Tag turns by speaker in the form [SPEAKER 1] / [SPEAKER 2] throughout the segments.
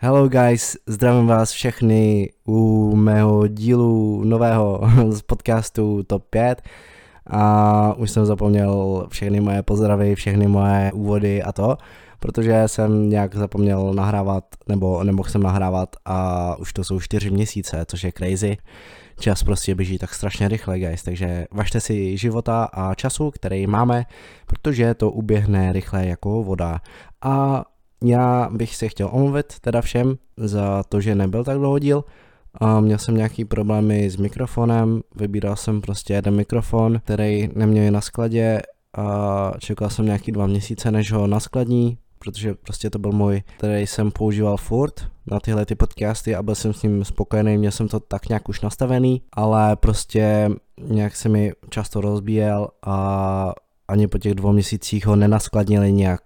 [SPEAKER 1] Hello guys, zdravím vás všechny u mého dílu nového z podcastu Top 5 a už jsem zapomněl všechny moje pozdravy, všechny moje úvody a to, protože jsem nějak zapomněl nahrávat, nebo nemohl jsem nahrávat a už to jsou 4 měsíce, což je crazy. Čas prostě běží tak strašně rychle, guys, takže važte si života a času, který máme, protože to uběhne rychle jako voda. A já bych se chtěl omluvit teda všem za to, že nebyl tak dlouho díl. A měl jsem nějaký problémy s mikrofonem, vybíral jsem prostě jeden mikrofon, který neměl na skladě a čekal jsem nějaký dva měsíce, než ho naskladní, protože prostě to byl můj, který jsem používal furt na tyhle ty podcasty a byl jsem s ním spokojený, měl jsem to tak nějak už nastavený, ale prostě nějak se mi často rozbíjel a ani po těch dvou měsících ho nenaskladnili nějak.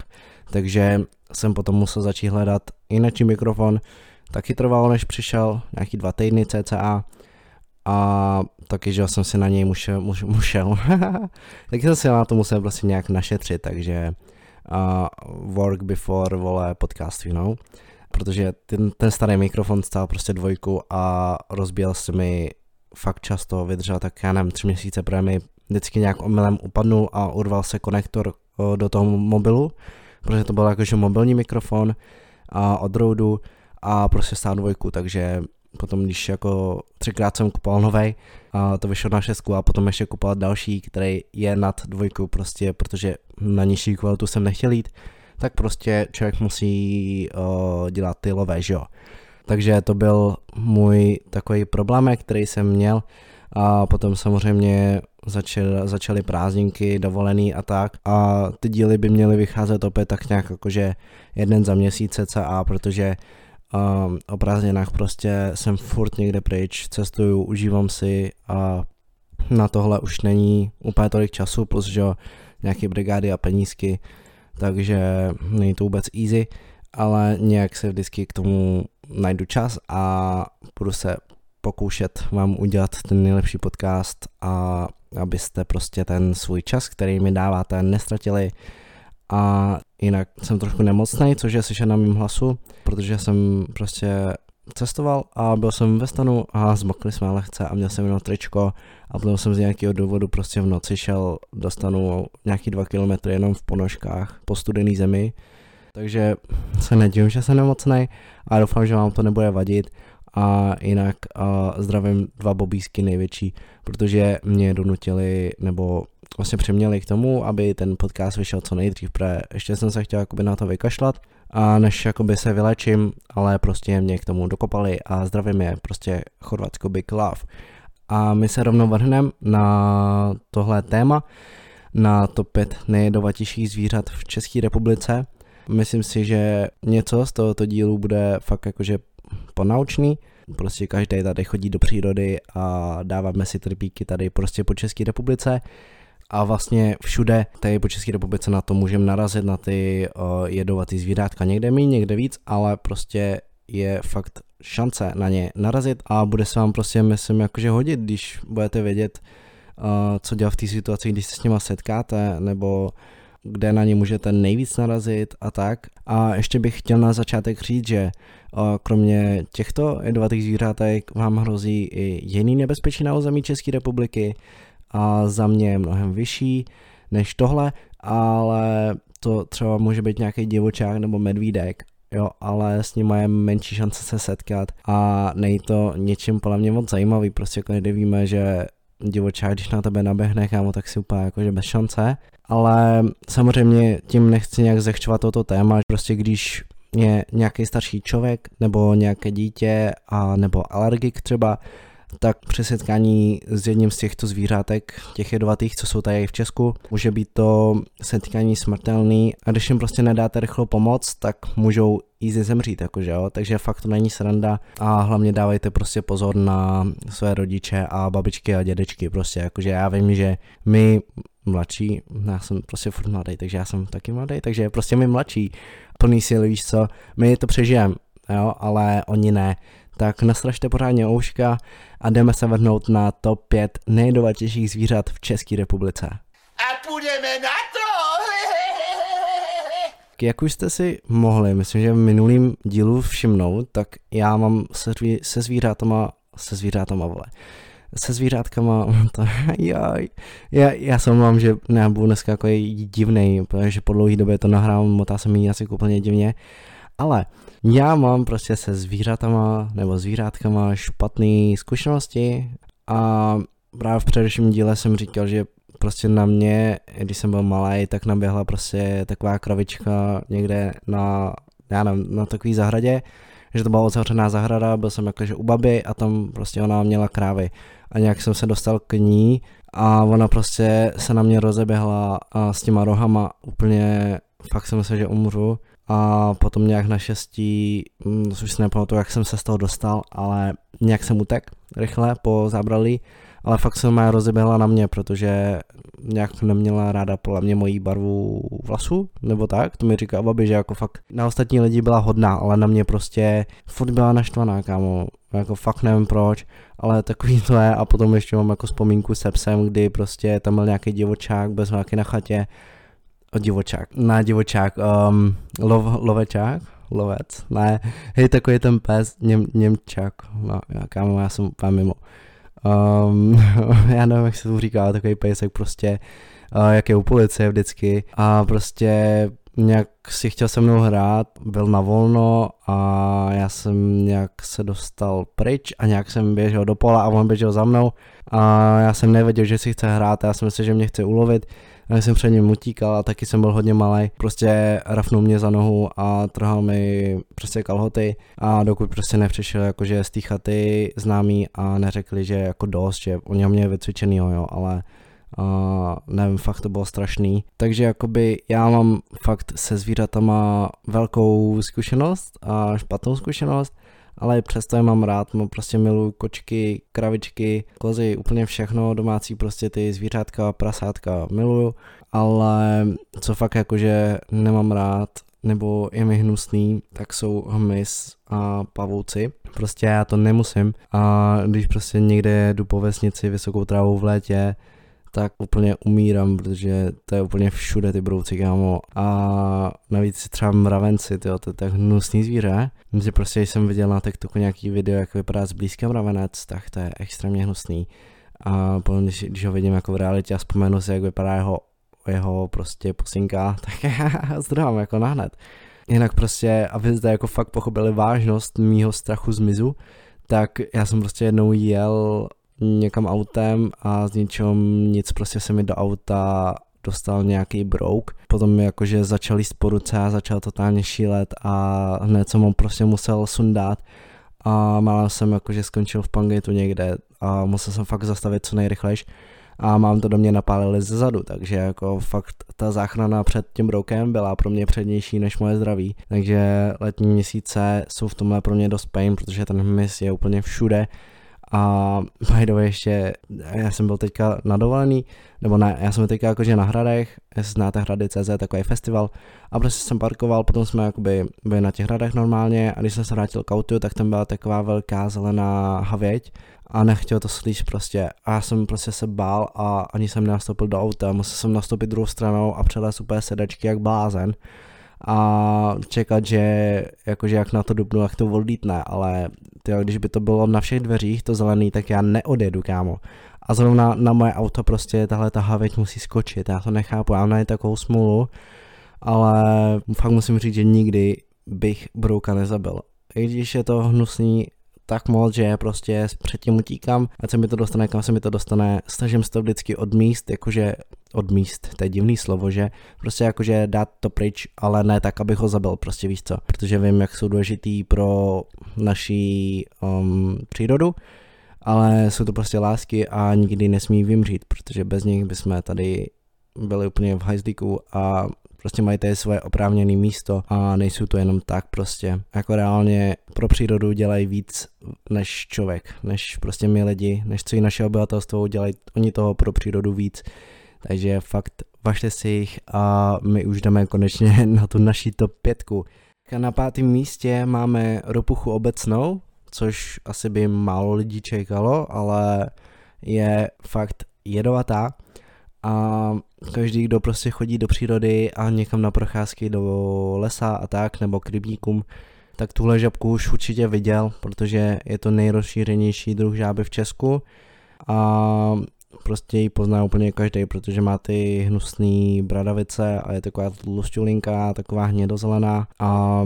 [SPEAKER 1] Takže jsem potom musel začít hledat jiný mikrofon. Taky trvalo, než přišel, nějaký dva týdny cca. A taky, že jsem si na něj musel, musel. taky jsem si na to musel vlastně nějak našetřit, takže uh, work before, vole, podcast, you know. Protože ten, ten starý mikrofon stál prostě dvojku a rozbíjel se mi fakt často, vydržel tak já nevím, tři měsíce, protože mi vždycky nějak omylem upadnul a urval se konektor do toho mobilu protože to byl jakože mobilní mikrofon a od Rode a prostě stál dvojku, takže potom když jako třikrát jsem kupoval novej, a to vyšlo na šestku a potom ještě kupoval další, který je nad dvojkou prostě, protože na nižší kvalitu jsem nechtěl jít, tak prostě člověk musí uh, dělat ty lové, že jo. Takže to byl můj takový problém, který jsem měl a potom samozřejmě začal, začaly prázdninky, dovolený a tak. A ty díly by měly vycházet opět tak nějak jakože jeden za měsíc cca, protože um, o prázdninách prostě jsem furt někde pryč, cestuju, užívám si a na tohle už není úplně tolik času, plus že nějaké brigády a penízky, takže není to vůbec easy, ale nějak se vždycky k tomu najdu čas a budu se pokoušet vám udělat ten nejlepší podcast a abyste prostě ten svůj čas, který mi dáváte, nestratili. A jinak jsem trošku nemocný, což je slyšet na mém hlasu, protože jsem prostě cestoval a byl jsem ve stanu a zmokli jsme lehce a měl jsem jenom tričko a potom jsem z nějakého důvodu prostě v noci šel do stanu nějaký dva kilometry jenom v ponožkách po studený zemi. Takže se nedivím, že jsem nemocný a doufám, že vám to nebude vadit a jinak a zdravím dva bobísky největší, protože mě donutili nebo vlastně přeměli k tomu, aby ten podcast vyšel co nejdřív, protože ještě jsem se chtěl jakoby na to vykašlat a než jakoby se vylečím, ale prostě mě k tomu dokopali a zdravím je, prostě Chorvatsko Big Love. A my se rovnou vrhneme na tohle téma, na top 5 nejjedovatějších zvířat v České republice. Myslím si, že něco z tohoto dílu bude fakt jakože ponaučný. Prostě každý tady chodí do přírody a dáváme si trpíky tady prostě po České republice a vlastně všude tady po České republice na to můžeme narazit na ty uh, jedovatý zvířátka. Někde méně, někde víc, ale prostě je fakt šance na ně narazit a bude se vám prostě, myslím, jakože hodit, když budete vědět, uh, co dělat v té situaci, když se s nima setkáte, nebo kde na ně můžete nejvíc narazit a tak. A ještě bych chtěl na začátek říct, že kromě těchto jedovatých zvířátek vám hrozí i jiný nebezpečí na území České republiky a za mě je mnohem vyšší než tohle, ale to třeba může být nějaký divočák nebo medvídek, jo, ale s ním je menší šance se setkat a nej to něčím podle mě moc zajímavý, prostě každý víme, že divočák, když na tebe naběhne, kámo, tak si úplně jakože bez šance, ale samozřejmě tím nechci nějak zehčovat toto téma, prostě když je nějaký starší člověk nebo nějaké dítě a nebo alergik třeba, tak při setkání s jedním z těchto zvířátek, těch jedovatých, co jsou tady v Česku, může být to setkání smrtelný. A když jim prostě nedáte rychlou pomoc, tak můžou easy zemřít, jakože jo, takže fakt to není sranda. A hlavně dávejte prostě pozor na své rodiče a babičky a dědečky, prostě jakože já vím, že my mladší, já jsem prostě furt mladý, takže já jsem taky mladý, takže prostě my mladší, plný síly, víš co, my to přežijeme, jo, ale oni ne, tak nastražte pořádně ouška a jdeme se vrhnout na top 5 nejdovatějších zvířat v České republice. A půjdeme na to! Jak už jste si mohli, myslím, že v minulým dílu všimnout, tak já mám se, se zvířátama, se zvířátama, vole, se zvířátkama, to, jaj, já, já se mám, že ne, budu dneska jako divnej, protože po dlouhé době to nahrávám, motá se mi asi úplně divně, ale já mám prostě se zvířatama nebo zvířátkama špatné zkušenosti a právě v předeším díle jsem říkal, že prostě na mě, když jsem byl malý, tak naběhla prostě taková kravička někde na, já nevím, na takový zahradě, že to byla otevřená zahrada, byl jsem jakože u baby a tam prostě ona měla krávy. A nějak jsem se dostal k ní a ona prostě se na mě rozeběhla a s těma rohama úplně, fakt jsem myslel, že umřu. A potom nějak naštěstí, mm, už si nepamatuju, jak jsem se z toho dostal, ale nějak jsem utek rychle po zábralí ale fakt se má rozeběhla na mě, protože nějak neměla ráda podle mě mojí barvu vlasů, nebo tak, to mi říká babi, že jako fakt na ostatní lidi byla hodná, ale na mě prostě furt byla naštvaná, kámo, jako fakt nevím proč, ale takový to je. A potom ještě mám jako vzpomínku se psem, kdy prostě tam byl nějaký divočák bez nějaký na chatě, o divočák, na divočák, um, lov, lovečák, lovec, ne, hej, takový ten pes, něm, němčák, no, já, kámo, já jsem úplně mimo. Um, já nevím, jak se to říká, takový pejsek prostě, uh, jak je u policie vždycky. A prostě nějak si chtěl se mnou hrát, byl na volno a já jsem nějak se dostal pryč a nějak jsem běžel do pola a on běžel za mnou. A já jsem nevěděl, že si chce hrát a já jsem myslel, že mě chce ulovit a jsem před ním utíkal a taky jsem byl hodně malý. Prostě rafnul mě za nohu a trhal mi prostě kalhoty a dokud prostě nepřišel jakože z té chaty známý a neřekli, že jako dost, že oni mě vycvičený, jo, ale a nevím, fakt to bylo strašný. Takže jakoby já mám fakt se zvířatama velkou zkušenost a špatnou zkušenost, ale přesto je mám rád, mám prostě miluji kočky, kravičky, kozy, úplně všechno, domácí prostě ty zvířátka, prasátka miluju, ale co fakt jakože nemám rád, nebo je mi hnusný, tak jsou hmyz a pavouci. Prostě já to nemusím a když prostě někde jdu po vesnici vysokou trávou v létě, tak úplně umírám, protože to je úplně všude ty brouci, kámo. A navíc třeba mravenci, tyjo, to je tak hnusný zvíře. Že prostě jsem viděl na TikToku nějaký video, jak vypadá zblízka mravenec, tak to je extrémně hnusný. A potom, když, když ho vidím jako v realitě a vzpomenu si, jak vypadá jeho, jeho prostě pusinka, tak zdrhám jako nahned. Jinak prostě, aby zde jako fakt pochopili vážnost mýho strachu z mizu, tak já jsem prostě jednou jel někam autem a z ničeho nic prostě se mi do auta dostal nějaký brouk. Potom jakože začal jíst po ruce a začal totálně šílet a hned jsem ho prostě musel sundat. A málem jsem jakože skončil v Pangeitu někde a musel jsem fakt zastavit co nejrychlejš. A mám to do mě napálili ze zadu, takže jako fakt ta záchrana před tím broukem byla pro mě přednější než moje zdraví, takže letní měsíce jsou v tomhle pro mě dost pain, protože ten hmyz je úplně všude a by the way ještě, já jsem byl teďka na dovolený, nebo ne, já jsem teďka jakože na hradech, jestli znáte hrady CZ, takový festival, a prostě jsem parkoval, potom jsme jakoby byli na těch hradech normálně a když jsem se vrátil k autu, tak tam byla taková velká zelená havěť a nechtěl to slíš prostě. A já jsem prostě se bál a ani jsem nenastoupil do auta, musel jsem nastoupit druhou stranou a přelez úplně sedačky jak blázen a čekat, že jakože jak na to dupnu, jak to odlítne, ale tyjo, když by to bylo na všech dveřích to zelený, tak já neodjedu, kámo. A zrovna na moje auto prostě tahle ta havěť musí skočit, já to nechápu, já mám takovou smůlu, ale fakt musím říct, že nikdy bych brouka nezabil. I když je to hnusný tak moc, že prostě předtím utíkám, ať se mi to dostane, kam se mi to dostane, snažím se to vždycky odmíst, jakože odmíst, to je divný slovo, že prostě jakože dát to pryč, ale ne tak, abych ho zabil, prostě víš co, protože vím, jak jsou důležitý pro naší um, přírodu, ale jsou to prostě lásky a nikdy nesmí vymřít, protože bez nich bychom tady byli úplně v hajzlíku a prostě mají tady svoje oprávněné místo a nejsou to jenom tak prostě. Jako reálně pro přírodu dělají víc než člověk, než prostě my lidi, než co i naše obyvatelstvo dělají oni toho pro přírodu víc. Takže fakt vašte si jich a my už jdeme konečně na tu naší top pětku. Na pátém místě máme ropuchu obecnou, což asi by málo lidí čekalo, ale je fakt jedovatá a každý, kdo prostě chodí do přírody a někam na procházky do lesa a tak, nebo k rybníkům, tak tuhle žabku už určitě viděl, protože je to nejrozšířenější druh žáby v Česku a prostě ji pozná úplně každý, protože má ty hnusné bradavice a je taková tlušťulinka, taková hnědozelená a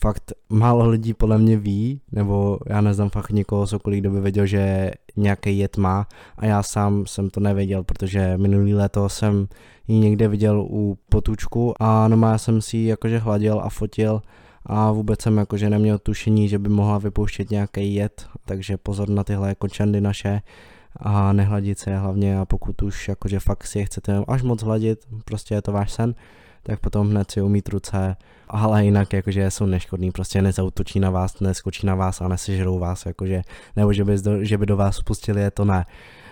[SPEAKER 1] fakt málo lidí podle mě ví, nebo já neznám fakt někoho z okolí, kdo by věděl, že nějaký jed má a já sám jsem to nevěděl, protože minulý léto jsem ji někde viděl u potučku a no já jsem si ji jakože hladil a fotil a vůbec jsem jakože neměl tušení, že by mohla vypouštět nějaký jed, takže pozor na tyhle kočendy naše a nehladit se hlavně a pokud už jakože fakt si je chcete až moc hladit, prostě je to váš sen, tak potom hned si umít ruce, ale jinak jakože jsou neškodný, prostě nezautočí na vás, neskočí na vás a nesežerou vás, jakože, nebo že by, do, že by do vás spustili, je to ne.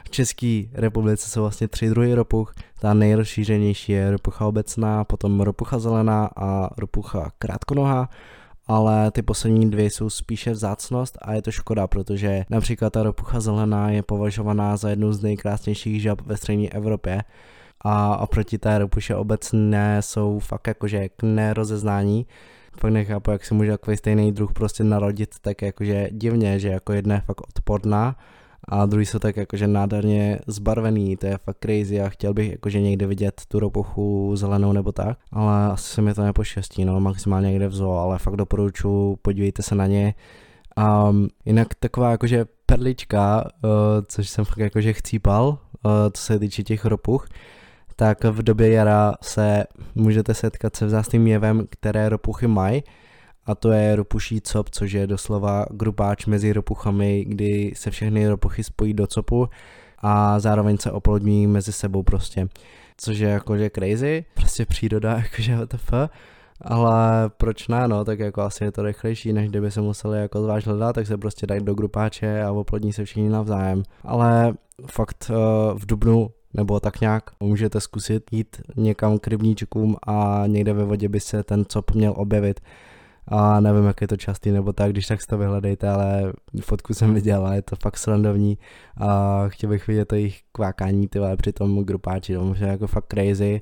[SPEAKER 1] V České republice jsou vlastně tři druhy ropuch, ta nejrozšířenější je ropucha obecná, potom ropucha zelená a ropucha krátkonohá ale ty poslední dvě jsou spíše vzácnost a je to škoda, protože například ta ropucha zelená je považovaná za jednu z nejkrásnějších žab ve střední Evropě a oproti té ropuše obecné jsou fakt jakože k nerozeznání. Fakt nechápu, jak si může takový stejný druh prostě narodit tak jakože divně, že jako jedna je fakt odporná a druhý jsou tak jakože nádherně zbarvený, to je fakt crazy a chtěl bych jakože někde vidět tu ropuchu zelenou nebo tak, ale asi se mi to nepoštěstí, no, maximálně někde v zoo, ale fakt doporučuji, podívejte se na ně. Um, jinak taková jakože perlička, uh, což jsem fakt jakože chcípal, uh, co se týče těch ropuch, tak v době jara se můžete setkat se vzácným jevem, které ropuchy mají, a to je ropuší cop, což je doslova grupáč mezi ropuchami, kdy se všechny ropuchy spojí do copu a zároveň se oplodní mezi sebou prostě. Což je jakože crazy, prostě příroda jakože WTF, ale proč ne, no, tak jako asi je to rychlejší, než kdyby se museli jako zvlášť hledat, tak se prostě dají do grupáče a oplodní se všichni navzájem. Ale fakt uh, v Dubnu nebo tak nějak můžete zkusit jít někam k rybníčkům a někde ve vodě by se ten cop měl objevit a nevím, jak je to častý nebo tak, když tak si to vyhledejte, ale fotku jsem viděl a je to fakt srandovní a chtěl bych vidět to jejich kvákání ty při tom grupáči, to je jako fakt crazy.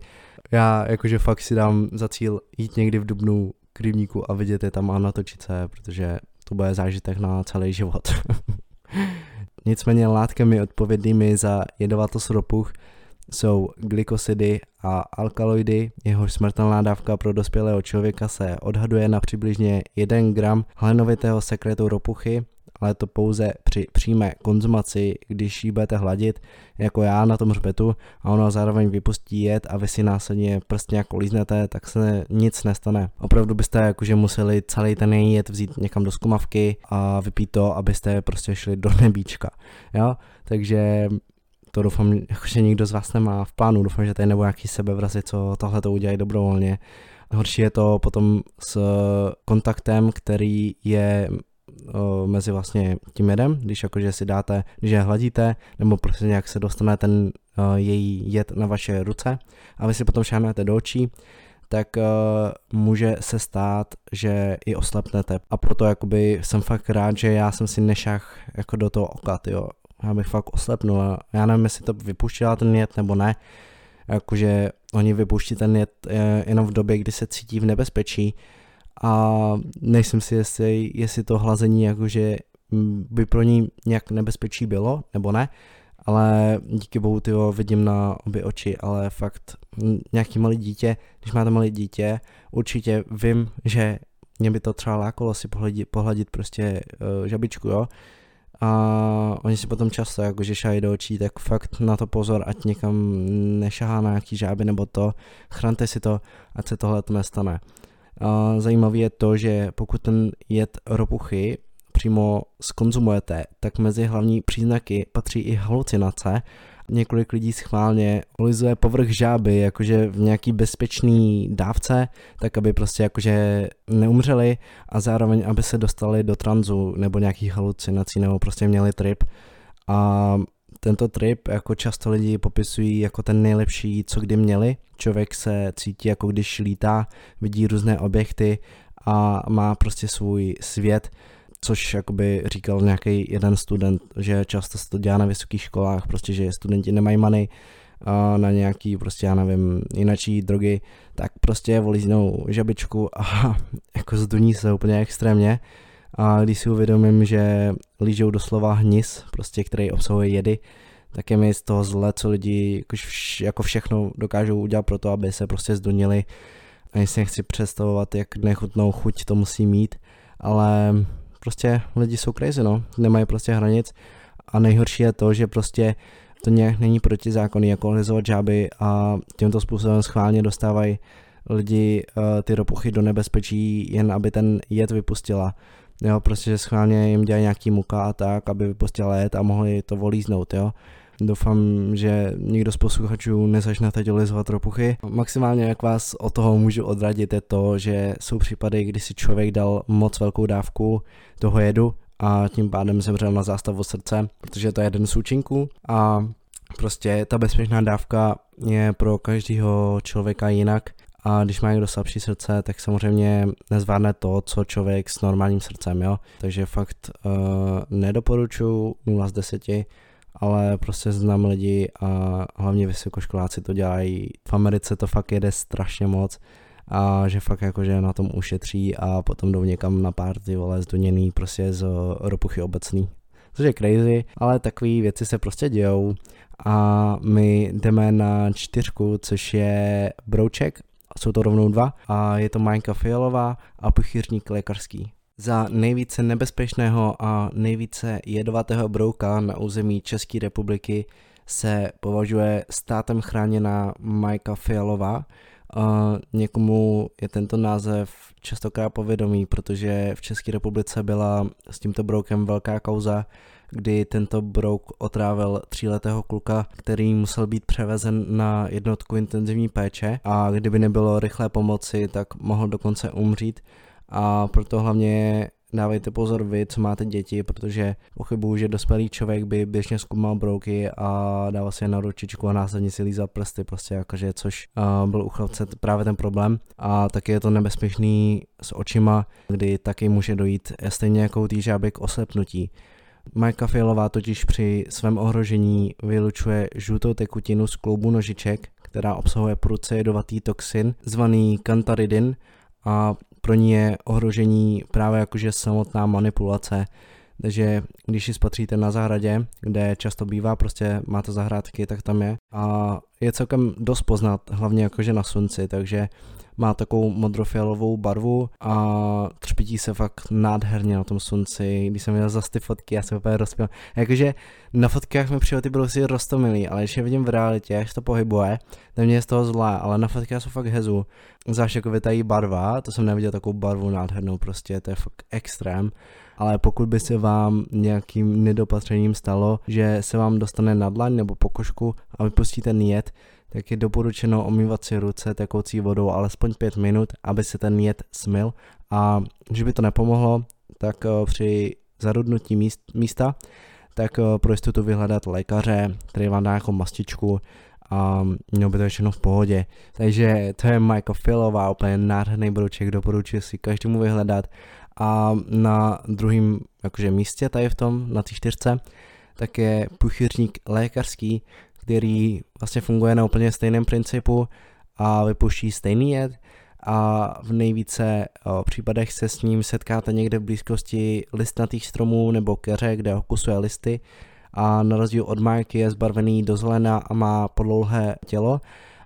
[SPEAKER 1] Já jakože fakt si dám za cíl jít někdy v Dubnu k rybníku a vidět je tam a natočit se, protože to bude zážitek na celý život. Nicméně látkami odpovědnými za jedovatos ropuch jsou glykosidy a alkaloidy, jehož smrtelná dávka pro dospělého člověka se odhaduje na přibližně 1 gram hlenovitého sekretu ropuchy, ale to pouze při přímé konzumaci, když ji budete hladit, jako já na tom hřbetu, a ono zároveň vypustí jed a vy si následně prstně jako líznete, tak se nic nestane. Opravdu byste jakože museli celý ten jed vzít někam do skumavky a vypít to, abyste prostě šli do nebíčka. Jo? Takže to doufám, že nikdo z vás nemá v plánu, doufám, že tady nebo nějaký sebevrazy, co tohle to udělají dobrovolně. Horší je to potom s kontaktem, který je o, mezi vlastně tím jedem, když jakože si dáte, když je hladíte, nebo prostě nějak se dostane ten o, její jed na vaše ruce a vy si potom šáhnete do očí, tak uh, může se stát, že i oslepnete. A proto jakoby jsem fakt rád, že já jsem si nešach jako do toho oka, jo já bych fakt oslepnul. Já nevím, jestli to vypuštila ten jet nebo ne. Jakože oni vypuští ten jet eh, jenom v době, kdy se cítí v nebezpečí a nejsem si jestli, jestli to hlazení jakože by pro ní nějak nebezpečí bylo, nebo ne, ale díky bohu tyho vidím na obě oči, ale fakt nějaký malý dítě, když máte malé dítě, určitě vím, že mě by to třeba lákalo si pohladit, pohladit prostě uh, žabičku, jo, a oni si potom často jakože šají do očí, tak fakt na to pozor, ať někam nešahá na nějaký žáby nebo to, chrante si to, ať se tohle to nestane. A zajímavé je to, že pokud ten jed ropuchy přímo skonzumujete, tak mezi hlavní příznaky patří i halucinace, několik lidí schválně olizuje povrch žáby, jakože v nějaký bezpečný dávce, tak aby prostě jakože neumřeli a zároveň, aby se dostali do tranzu nebo nějakých halucinací nebo prostě měli trip. A tento trip jako často lidi popisují jako ten nejlepší, co kdy měli. Člověk se cítí jako když lítá, vidí různé objekty a má prostě svůj svět, což jakoby říkal nějaký jeden student, že často se to dělá na vysokých školách, prostě že studenti nemají money na nějaký prostě, já nevím, jinačí drogy, tak prostě volíznou žabičku a jako zduní se úplně extrémně. A když si uvědomím, že lížou doslova hnis, prostě, který obsahuje jedy, tak je mi z toho zle, co lidi jako všechno dokážou udělat pro to, aby se prostě zdunili. Ani si nechci představovat, jak nechutnou chuť to musí mít, ale prostě lidi jsou crazy, no, nemají prostě hranic a nejhorší je to, že prostě to nějak není protizákonný jako lizovat žáby a tímto způsobem schválně dostávají lidi uh, ty ropuchy do nebezpečí, jen aby ten jed vypustila. Jo, prostě, že schválně jim dělají nějaký muka a tak, aby vypustila jed a mohli to volíznout, jo. Doufám, že nikdo z posluchačů nezačne teď olizovat ropuchy. Maximálně jak vás od toho můžu odradit je to, že jsou případy, kdy si člověk dal moc velkou dávku toho jedu a tím pádem zemřel na zástavu srdce, protože to je jeden z účinků a prostě ta bezpečná dávka je pro každého člověka jinak a když má někdo slabší srdce, tak samozřejmě nezvládne to, co člověk s normálním srdcem, jo. Takže fakt uh, nedoporučuji 0 z 10, ale prostě znám lidi a hlavně vysokoškoláci to dělají. V Americe to fakt jede strašně moc a že fakt jakože na tom ušetří a potom jdou někam na party, vole, zduněný prostě z ropuchy obecný. Což je crazy, ale takové věci se prostě dějou a my jdeme na čtyřku, což je brouček, jsou to rovnou dva a je to Majka Fialová a puchýřník lékařský. Za nejvíce nebezpečného a nejvíce jedovatého brouka na území České republiky se považuje státem chráněná Majka Fialová. Uh, někomu je tento název častokrát povědomý, protože v České republice byla s tímto broukem velká kauza, kdy tento brouk otrávil tříletého kluka, který musel být převezen na jednotku intenzivní péče a kdyby nebylo rychlé pomoci, tak mohl dokonce umřít a proto hlavně dávejte pozor vy, co máte děti, protože pochybuju, že dospělý člověk by běžně zkoumal brouky a dával si je na ručičku a následně si lízal prsty, prostě jakože, což uh, byl u chlapce právě ten problém. A taky je to nebezpečný s očima, kdy taky může dojít stejně jako u žáby k oslepnutí. Majka Fialová totiž při svém ohrožení vylučuje žlutou tekutinu z kloubu nožiček, která obsahuje pruce jedovatý toxin zvaný kantaridin a pro ní je ohrožení právě jakože samotná manipulace. Takže když si spatříte na zahradě, kde často bývá, prostě máte zahrádky, tak tam je. A je celkem dost poznat, hlavně jakože na slunci, takže má takovou modrofialovou barvu a třpití se fakt nádherně na tom slunci. Když jsem viděl zase ty fotky, já jsem úplně rozpěl. Jakože na fotkách mi přijel ty brousy rostomilý, ale když je vidím v realitě, jak se to pohybuje, tak mě je z toho zlé, ale na fotkách jsou fakt hezu. Zvlášť jako vytají barva, to jsem neviděl takovou barvu nádhernou prostě, to je fakt extrém ale pokud by se vám nějakým nedopatřením stalo, že se vám dostane na dlaň nebo pokožku a vypustíte jed, tak je doporučeno omývat si ruce tekoucí vodou alespoň 5 minut, aby se ten jed smil a když by to nepomohlo, tak eh, při zarudnutí míst, místa, tak eh, pro jistotu vyhledat lékaře, který vám dá jako mastičku a mělo by to všechno v pohodě. Takže to je Michael Filová, úplně nádherný brouček, doporučuji si každému vyhledat. A na druhém jakože místě tady v tom, na té čtyřce, tak je puchýřník lékařský, který vlastně funguje na úplně stejném principu a vypuští stejný jed a v nejvíce případech se s ním setkáte někde v blízkosti listnatých stromů nebo keře, kde okusuje listy a na rozdíl od Mike je zbarvený do zelena a má podlouhé tělo.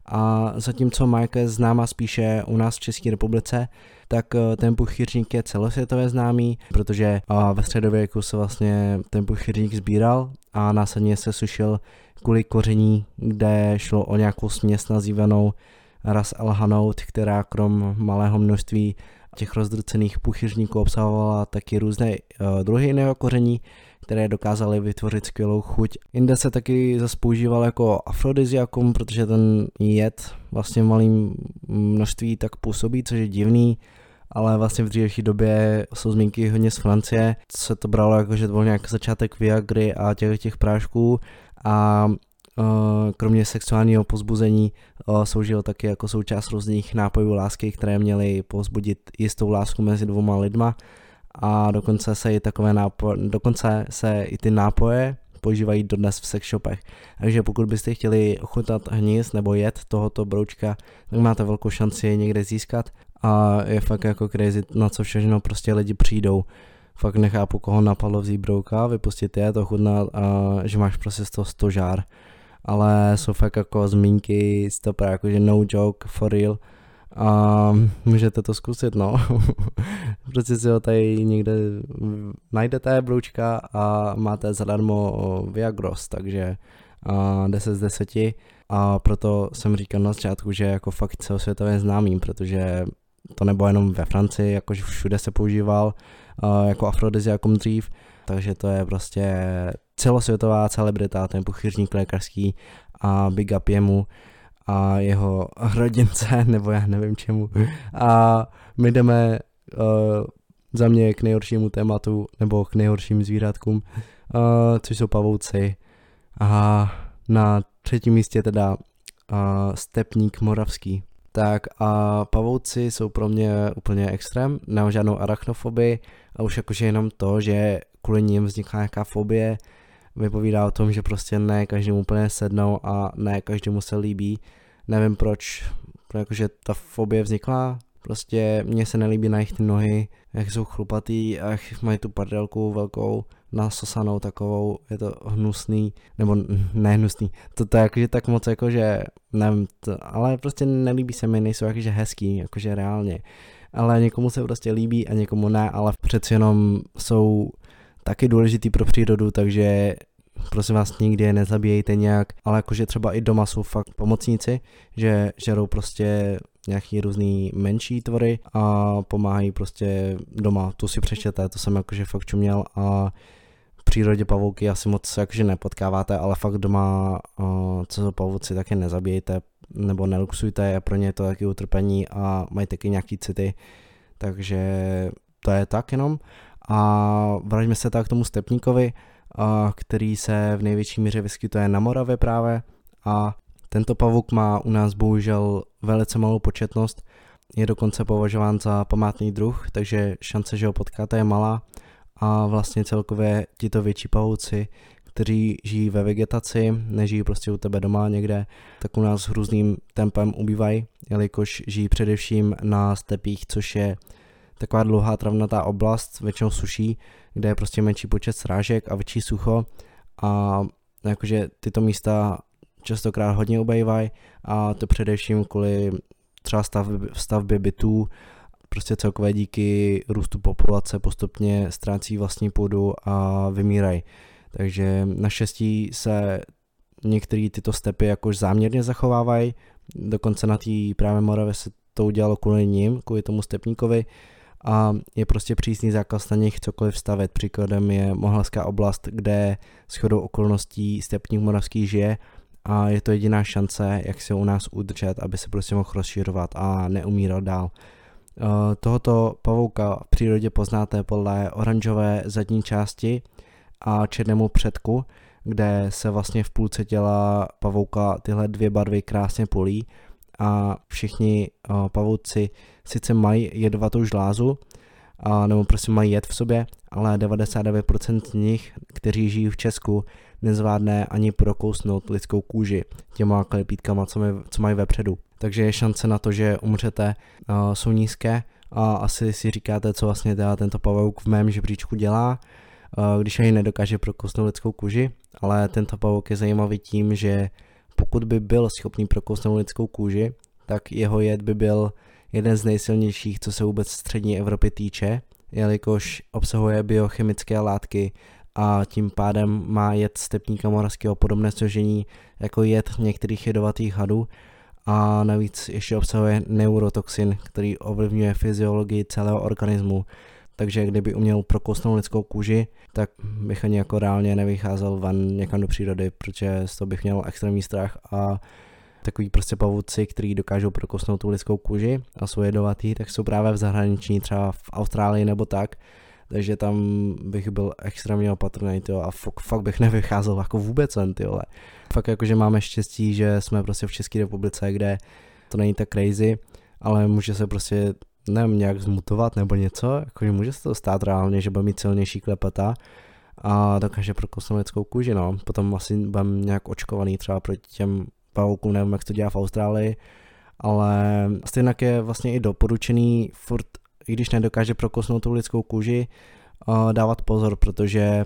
[SPEAKER 1] A zatímco Mike je známa spíše u nás v České republice, tak ten puchýřník je celosvětově známý, protože ve středověku se vlastně ten puchýřník sbíral a následně se sušil kvůli koření, kde šlo o nějakou směs nazývanou Ras El Hanout, která krom malého množství těch rozdrcených puchyřníků obsahovala taky různé uh, druhy jiného koření, které dokázaly vytvořit skvělou chuť. Jinde se taky zase používal jako afrodiziakum, protože ten jed vlastně v malém množství tak působí, což je divný, ale vlastně v dřívější době jsou zmínky hodně z Francie, se to bralo jako, že to byl nějak začátek Viagry a těch, těch prášků a uh, kromě sexuálního pozbuzení uh, sloužil taky jako součást různých nápojů lásky, které měly pozbudit jistou lásku mezi dvouma lidma a dokonce se i takové nápoje, dokonce se i ty nápoje používají dodnes v sex shopech. Takže pokud byste chtěli chutat hníz nebo jet tohoto broučka, tak máte velkou šanci je někde získat a je fakt jako crazy, na co všechno prostě lidi přijdou. Fakt nechápu, koho napadlo vzít brouka, vypustit je, to chutnat a že máš prostě z toho stožár. Ale jsou fakt jako zmínky, stopra, jakože no joke, for real a můžete to zkusit, no. prostě si ho tady někde najdete, broučka a máte zadarmo Viagros, takže a 10 z 10 a proto jsem říkal na začátku, že jako fakt celosvětově známý, protože to nebo jenom ve Francii, jakože všude se používal jako afrodiziakum dřív, takže to je prostě celosvětová celebrita, ten puchyřník lékařský a big up jemu a jeho rodince, nebo já nevím čemu. A my jdeme uh, za mě k nejhoršímu tématu, nebo k nejhorším zvířatkům, uh, což jsou pavouci. A na třetím místě teda uh, stepník moravský. Tak a pavouci jsou pro mě úplně extrém, nemám žádnou arachnofobii a už jakože jenom to, že kvůli ním vzniká nějaká fobie, vypovídá o tom, že prostě ne každému úplně sednou a ne každému se líbí. Nevím proč, jakože ta fobie vznikla, prostě mně se nelíbí na jejich nohy, jak jsou chlupatý a jak mají tu pardelku velkou, nasosanou takovou, je to hnusný, nebo ne hnusný, to, to je jakože tak moc jakože, nevím, to, ale prostě nelíbí se mi, nejsou jakože hezký, jakože reálně. Ale někomu se prostě líbí a někomu ne, ale přeci jenom jsou taky důležitý pro přírodu, takže prosím vás nikdy je nezabíjejte nějak, ale jakože třeba i doma jsou fakt pomocníci, že žerou prostě nějaký různý menší tvory a pomáhají prostě doma, to si přečtěte, to jsem jakože fakt čuměl a v přírodě pavouky asi moc jakože nepotkáváte, ale fakt doma, co jsou pavouci, tak je nezabijejte nebo neluxujte pro ně je to taky utrpení a mají taky nějaký city, takže to je tak jenom. A vraťme se tak k tomu stepníkovi, který se v největší míře vyskytuje na Moravě právě a tento pavouk má u nás bohužel velice malou početnost, je dokonce považován za památný druh, takže šance, že ho potkáte je malá a vlastně celkově tito větší pavouci, kteří žijí ve vegetaci, nežijí prostě u tebe doma někde, tak u nás hrůzným tempem ubývají, jelikož žijí především na stepích, což je taková dlouhá travnatá oblast, většinou suší, kde je prostě menší počet srážek a větší sucho a jakože tyto místa častokrát hodně obejvají a to především kvůli třeba stavby, stavbě bytů, prostě celkové díky růstu populace postupně ztrácí vlastní půdu a vymírají. Takže naštěstí se některé tyto stepy jakož záměrně zachovávají, dokonce na té právě Moravě se to udělalo kvůli ním, kvůli tomu stepníkovi, a je prostě přísný zákaz na nich cokoliv stavět. Příkladem je Mohlská oblast, kde shodou okolností stepník moravský žije a je to jediná šance, jak se u nás udržet, aby se prostě mohl rozšířovat a neumírat dál. Uh, tohoto pavouka v přírodě poznáte podle oranžové zadní části a černému předku, kde se vlastně v půlce těla pavouka tyhle dvě barvy krásně polí a všichni uh, pavouci sice mají jedovatou žlázu, a, nebo prostě mají jed v sobě, ale 99% z nich, kteří žijí v Česku, nezvládne ani prokousnout lidskou kůži těma klepítkama, co, mají, co mají vepředu. Takže šance na to, že umřete, uh, jsou nízké a asi si říkáte, co vlastně teda tento pavouk v mém žebříčku dělá, když ani nedokáže prokousnout lidskou kůži, ale tento pavouk je zajímavý tím, že pokud by byl schopný prokousnout lidskou kůži, tak jeho jed by byl jeden z nejsilnějších, co se vůbec střední Evropy týče, jelikož obsahuje biochemické látky a tím pádem má jed stepníka moravského podobné složení jako jed některých jedovatých hadů a navíc ještě obsahuje neurotoxin, který ovlivňuje fyziologii celého organismu. Takže kdyby uměl prokousnout lidskou kůži, tak bych ani jako reálně nevycházel ven někam do přírody, protože z toho bych měl extrémní strach a takový prostě pavouci, který dokážou prokosnout tu lidskou kůži a jsou jedovatý, tak jsou právě v zahraničí, třeba v Austrálii nebo tak, takže tam bych byl extrémně opatrný, tyjo, a fakt, fakt bych nevycházel jako vůbec ven, tyjo. Fakt jako, že máme štěstí, že jsme prostě v České republice, kde to není tak crazy, ale může se prostě, nevím, nějak zmutovat nebo něco, jakože může se to stát reálně, že bude mít silnější klepeta, a dokáže prokousnout lidskou kůži, no. Potom asi budeme nějak očkovaný třeba proti těm pavoukům, nevím, jak to dělá v Austrálii, ale stejně je vlastně i doporučený furt, i když nedokáže prokousnout tu lidskou kůži, dávat pozor, protože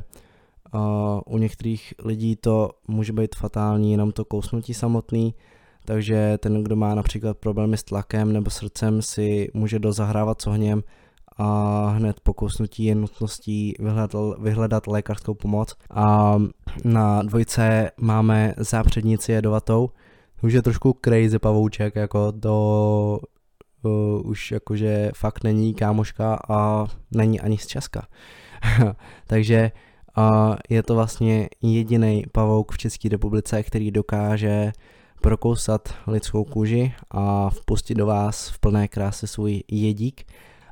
[SPEAKER 1] u některých lidí to může být fatální, jenom to kousnutí samotný, takže ten, kdo má například problémy s tlakem nebo srdcem, si může dozahrávat s ohněm a hned po kousnutí je nutností vyhledat, vyhledat lékařskou pomoc. A na dvojce máme zápřednici jedovatou, už je trošku crazy pavouček, jako to uh, už jakože fakt není kámoška a není ani z Česka. Takže uh, je to vlastně jediný pavouk v České republice, který dokáže prokousat lidskou kůži a vpustit do vás v plné kráse svůj jedík,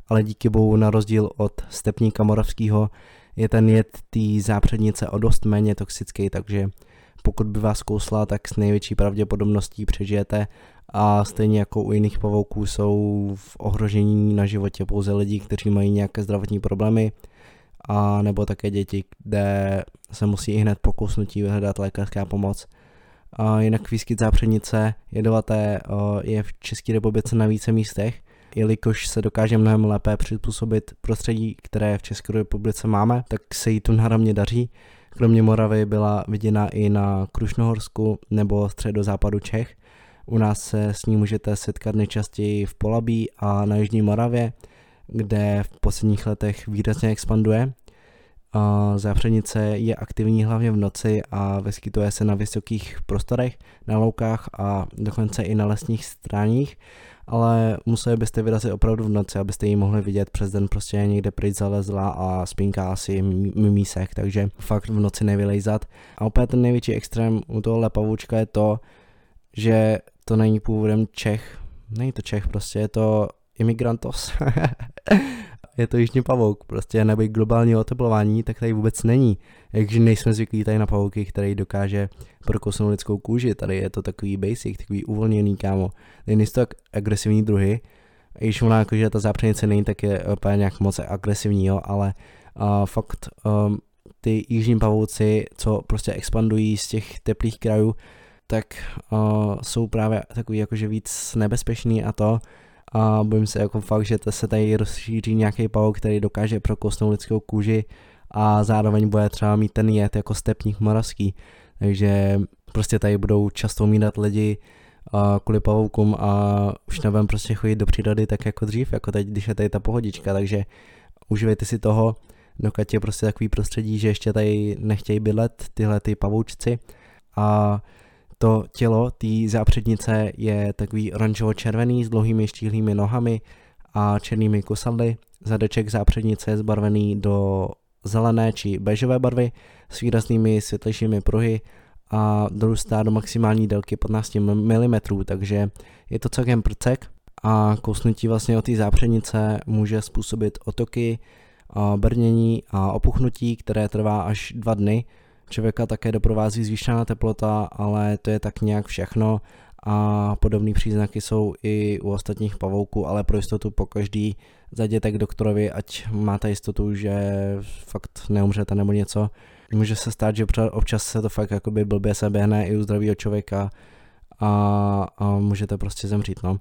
[SPEAKER 1] ale díky bohu na rozdíl od stepníka moravského je ten jed té zápřednice o dost méně toxický, takže pokud by vás kousla, tak s největší pravděpodobností přežijete a stejně jako u jiných pavouků jsou v ohrožení na životě pouze lidi, kteří mají nějaké zdravotní problémy a nebo také děti, kde se musí i hned po kousnutí vyhledat lékařská pomoc. Jinak výskyt zápřednice jedovaté je v České republice na více místech, jelikož se dokáže mnohem lépe přizpůsobit prostředí, které v České republice máme, tak se jí tu náramně daří Kromě Moravy byla viděna i na Krušnohorsku nebo středozápadu Čech. U nás se s ní můžete setkat nejčastěji v Polabí a na Jižní Moravě, kde v posledních letech výrazně expanduje. Zápřednice je aktivní hlavně v noci a vyskytuje se na vysokých prostorech, na loukách a dokonce i na lesních stráních ale museli byste vyrazit opravdu v noci, abyste ji mohli vidět přes den prostě někde pryč zalezla a spínká asi mimísek, takže fakt v noci nevylejzat. A opět ten největší extrém u tohohle pavoučka je to, že to není původem Čech, není to Čech, prostě je to imigrantos. je to jižní pavouk, prostě nebej globální oteplování, tak tady vůbec není. Jakže nejsme zvyklí tady na pavouky, který dokáže prokousnout lidskou kůži, tady je to takový basic, takový uvolněný kámo. Nejsou to tak agresivní druhy, i když ona jakože ta zápřenice není tak je úplně nějak moc agresivní, jo, ale uh, fakt um, ty jižní pavouci, co prostě expandují z těch teplých krajů, tak uh, jsou právě takový jakože víc nebezpečný a to, a bojím se jako fakt, že to se tady rozšíří nějaký pavouk, který dokáže prokosnout lidskou kůži a zároveň bude třeba mít ten jed jako stepník moravský. Takže prostě tady budou často umírat lidi a kvůli pavoukům a už nebudeme prostě chodit do přírody tak jako dřív, jako teď, když je tady ta pohodička, takže uživejte si toho, dokud je prostě takový prostředí, že ještě tady nechtějí bydlet tyhle ty pavoučci a to tělo té zápřednice je takový oranžovo-červený s dlouhými štíhlými nohami a černými kusadly. Zadeček zápřednice je zbarvený do zelené či bežové barvy s výraznými světlejšími pruhy a dorůstá do maximální délky 15 mm, takže je to celkem prcek a kousnutí vlastně od té zápřednice může způsobit otoky, brnění a opuchnutí, které trvá až dva dny Člověka také doprovází zvýšená teplota, ale to je tak nějak všechno a podobné příznaky jsou i u ostatních pavouků, ale pro jistotu po každý zajděte k doktorovi, ať máte jistotu, že fakt neumřete nebo něco. Může se stát, že občas se to fakt jakoby blbě se běhne i u zdravého člověka a, a můžete prostě zemřít, no.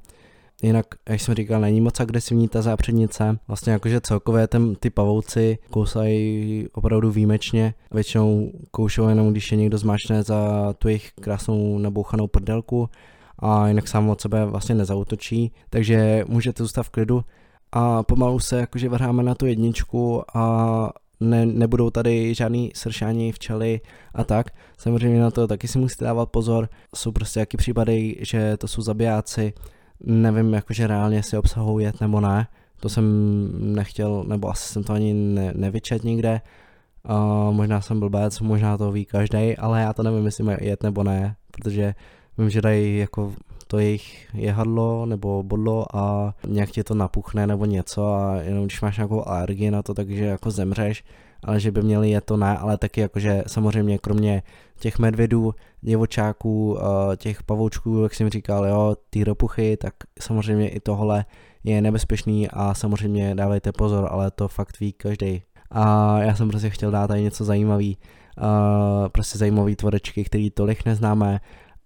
[SPEAKER 1] Jinak, jak jsem říkal, není moc agresivní ta zápřednice. Vlastně jakože celkově ten, ty pavouci kousají opravdu výjimečně. Většinou koušou jenom, když je někdo zmáčne za tu jejich krásnou nabouchanou prdelku a jinak sám od sebe vlastně nezautočí, takže můžete zůstat v klidu a pomalu se jakože vrháme na tu jedničku a ne, nebudou tady žádný sršání včely a tak. Samozřejmě na to taky si musíte dávat pozor. Jsou prostě jaký případy, že to jsou zabijáci, nevím jakože reálně si obsahují jet nebo ne, to jsem nechtěl, nebo asi jsem to ani ne, nevyčet nikde, uh, možná jsem blbec, možná to ví každý, ale já to nevím, jestli mají jet nebo ne, protože vím, že dají jako to jejich jehadlo nebo bodlo a nějak ti to napuchne nebo něco a jenom když máš nějakou alergii na to, takže jako zemřeš, ale že by měli je to ne, ale taky jakože samozřejmě kromě těch medvědů, divočáků, eh, těch pavoučků, jak jsem říkal, jo, ty ropuchy, tak samozřejmě i tohle je nebezpečný a samozřejmě dávejte pozor, ale to fakt ví každý. a já jsem prostě chtěl dát tady něco zajímavý, uh, prostě zajímavý tvorečky, který tolik neznáme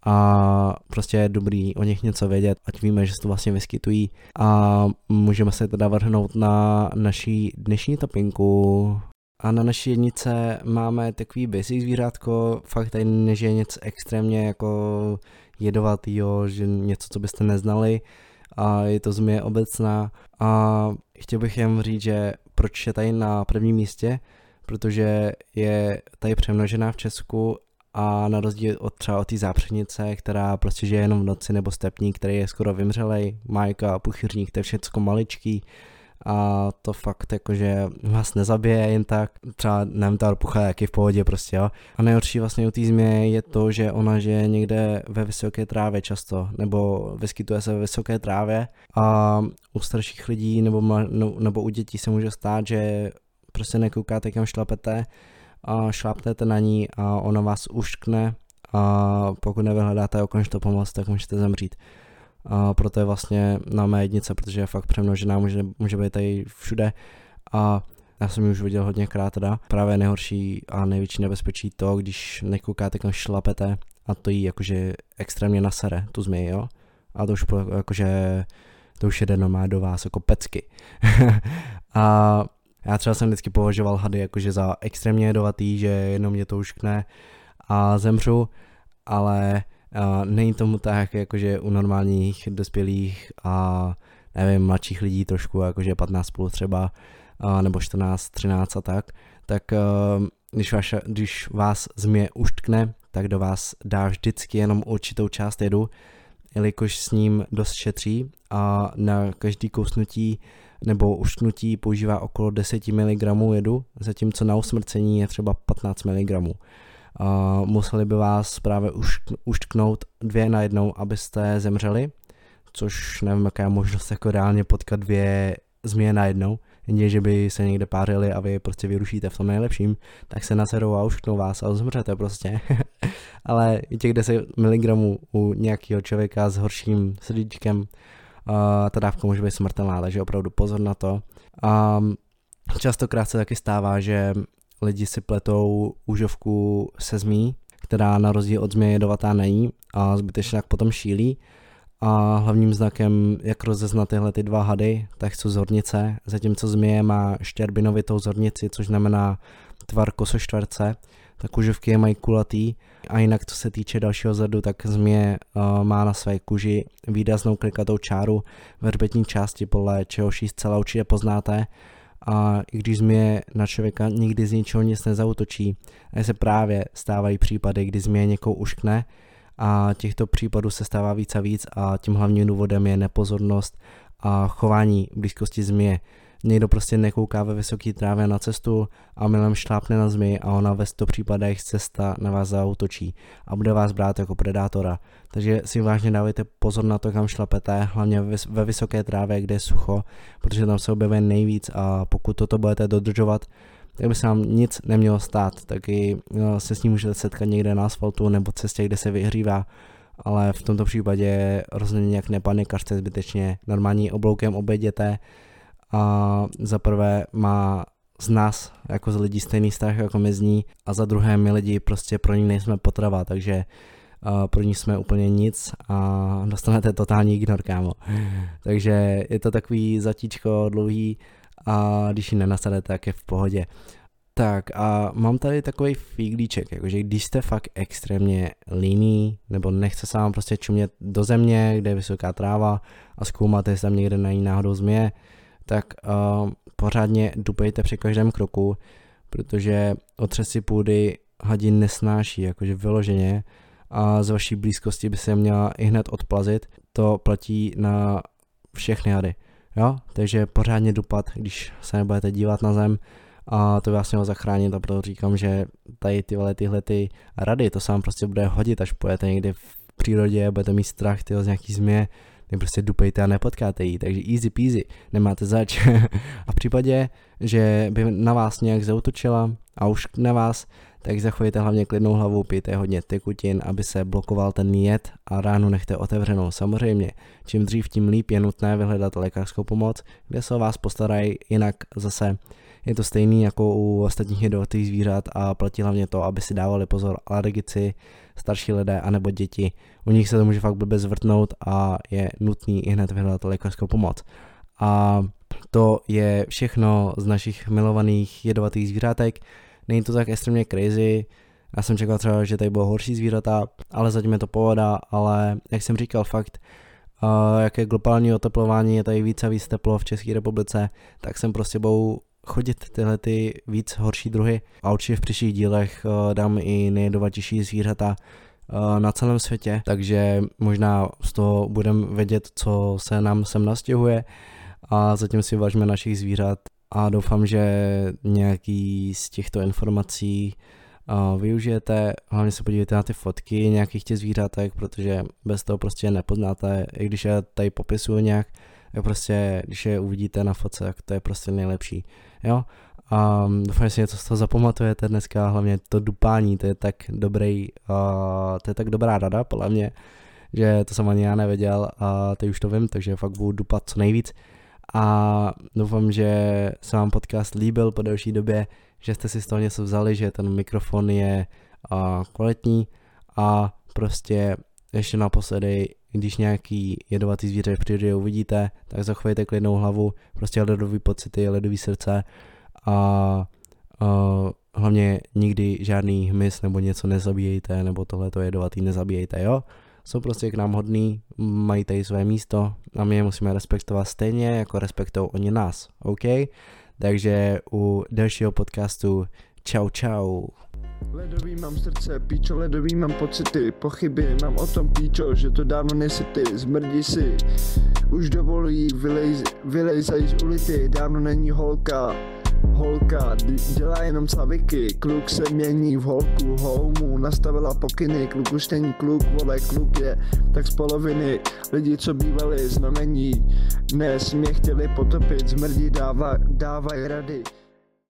[SPEAKER 1] a prostě je dobrý o nich něco vědět, ať víme, že se to vlastně vyskytují a můžeme se teda vrhnout na naší dnešní topinku. A na naší jednice máme takový basic zvířátko, fakt tady nežije něco extrémně jako jedovatýho, že něco, co byste neznali a je to změ obecná. A chtěl bych jen říct, že proč je tady na prvním místě, protože je tady přemnožená v Česku a na rozdíl od třeba od té zápřenice, která prostě žije jenom v noci, nebo stepník, který je skoro vymřelej, majka, puchyrník, to je všechno maličký a to fakt jakože vás nezabije jen tak, třeba nevím, ta pucha jak je v pohodě prostě, jo. A nejhorší vlastně u té změ je to, že ona žije někde ve vysoké trávě často, nebo vyskytuje se ve vysoké trávě a u starších lidí nebo, no, nebo u dětí se může stát, že prostě nekoukáte, kam šlapete a šlápnete na ní a ona vás uškne a pokud nevyhledáte okamžitou pomoc, tak můžete zemřít. A proto je vlastně na mé jednice, protože je fakt přemnožená, může, může být tady všude a já jsem ji už viděl hodněkrát teda. Právě nejhorší a největší nebezpečí to, když nekoukáte kam šlapete a to jí jakože extrémně nasere, tu zmi, jo. A to už jakože to už jde normálně do vás jako pecky. a já třeba jsem vždycky považoval hady jakože za extrémně jedovatý, že jenom mě to uškne a zemřu, ale uh, není tomu tak, jakože u normálních dospělých a nevím, mladších lidí trošku, jakože 15 plus třeba, uh, nebo 14, 13 a tak, tak když, vaša, když vás změ uštkne, tak do vás dá vždycky jenom určitou část jedu, jelikož s ním dost šetří a na každý kousnutí nebo uštknutí používá okolo 10 mg jedu, zatímco na usmrcení je třeba 15 mg. Museli by vás právě uštknout dvě na jednou, abyste zemřeli, což nevím, jaká je možnost jako reálně potkat dvě změ na jednou. Jenže, že by se někde pářili a vy prostě vyrušíte v tom nejlepším, tak se naserou a ušknou vás a zemřete prostě. Ale i těch 10 mg u nějakého člověka s horším srdíčkem, uh, ta dávka může být smrtelná, takže opravdu pozor na to. Um, častokrát se taky stává, že lidi si pletou úžovku se zmí, která na rozdíl od změ jedovatá není a zbytečně tak potom šílí. A hlavním znakem, jak rozeznat tyhle ty dva hady, tak jsou zornice, zatímco zmije má štěrbinovitou zornici, což znamená tvar kosoštverce, tak uživky mají kulatý. A jinak co se týče dalšího zadu, tak zmije uh, má na své kůži výraznou klikatou čáru ve hřbetní části, podle čehož ji zcela určitě poznáte a i když změ na člověka nikdy z ničeho nic nezautočí, se právě stávají případy, kdy změ někoho uškne a těchto případů se stává víc a víc a tím hlavním důvodem je nepozornost a chování blízkosti změ. Někdo prostě nekouká ve vysoké trávě na cestu a milem šlápne na zmi a ona ve 100 případech cesta na vás zautočí a bude vás brát jako predátora. Takže si vážně dávejte pozor na to, kam šlapete, hlavně ve vysoké trávě, kde je sucho, protože tam se objevuje nejvíc a pokud toto budete dodržovat, tak by se vám nic nemělo stát, taky no, se s ním můžete setkat někde na asfaltu nebo cestě, kde se vyhřívá, ale v tomto případě rozhodně nějak nepanikařte zbytečně, normální obloukem obejděte, a za prvé má z nás jako z lidí stejný strach jako my z ní a za druhé my lidi prostě pro ní nejsme potrava, takže uh, pro ní jsme úplně nic a dostanete totální ignor, kámo. takže je to takový zatíčko dlouhý a když ji nenasadete, tak je v pohodě. Tak a mám tady takový fíglíček, jakože když jste fakt extrémně líný, nebo nechce se vám prostě čumět do země, kde je vysoká tráva a zkoumáte, jestli tam někde nají náhodou změ, tak uh, pořádně dupejte při každém kroku, protože otřesy půdy hadin nesnáší, jakože vyloženě a z vaší blízkosti by se měla i hned odplazit. To platí na všechny hady. Jo? Takže pořádně dupat, když se nebudete dívat na zem a to vás mělo zachránit a proto říkám, že tady tyhle tyhle ty rady, to se vám prostě bude hodit, až pojete někdy v přírodě, budete mít strach tyho, z nějaký změ, vy prostě dupejte a nepotkáte jí, takže easy peasy, nemáte zač. a v případě, že by na vás nějak zautočila a už na vás, tak zachovejte hlavně klidnou hlavu, pijte hodně tekutin, aby se blokoval ten jed a ránu nechte otevřenou. Samozřejmě, čím dřív tím líp je nutné vyhledat lékařskou pomoc, kde se o vás postarají, jinak zase je to stejný jako u ostatních jedovatých zvířat a platí hlavně to, aby si dávali pozor alergici, starší lidé anebo děti. U nich se to může fakt blbě zvrtnout a je nutný i hned vyhledat lékařskou pomoc. A to je všechno z našich milovaných jedovatých zvířátek. Není to tak extrémně crazy, já jsem čekal třeba, že tady bylo horší zvířata, ale zatím je to pohoda, ale jak jsem říkal, fakt, uh, jaké globální oteplování je tady víc a víc teplo v České republice, tak jsem prostě budou chodit tyhle ty víc horší druhy. A určitě v příštích dílech uh, dám i nejjedovatější zvířata uh, na celém světě, takže možná z toho budeme vědět, co se nám sem nastěhuje. A zatím si vážíme našich zvířat. A doufám, že nějaký z těchto informací uh, využijete, hlavně se podívejte na ty fotky nějakých těch zvířatek, protože bez toho prostě nepoznáte, i když je tady popisuju nějak, tak prostě, když je uvidíte na fotce, tak to je prostě nejlepší. A doufám, že si něco z toho zapamatujete dneska, hlavně to dupání, to je tak dobrý, uh, to je tak dobrá rada, podle mě, že to jsem ani já nevěděl a teď už to vím, takže fakt budu dupat co nejvíc. A doufám, že se vám podcast líbil po delší době, že jste si z toho něco vzali, že ten mikrofon je uh, kvalitní. A prostě ještě naposledy, když nějaký jedovatý zvíře v přírodě uvidíte, tak zachovejte klidnou hlavu, prostě ledový pocity, ledový srdce a uh, hlavně nikdy žádný hmyz nebo něco nezabíjejte, nebo tohleto jedovatý nezabíjejte, jo? jsou prostě k nám hodný, mají tady své místo a my je musíme respektovat stejně, jako respektují oni nás, OK? Takže u dalšího podcastu čau čau.
[SPEAKER 2] Ledový mám srdce, píčo, ledový mám pocity, pochyby, mám o tom píčo, že to dávno nesi ty, zmrdí si, už dovolí, vylej, z ulity, dávno není holka, Holka dělá jenom saviky, kluk se mění v holku, homu nastavila pokyny, kluk už není kluk, vole, kluk je tak z poloviny, lidi co bývali znamení, dnes mě chtěli potopit, zmrdí dává, dávaj rady.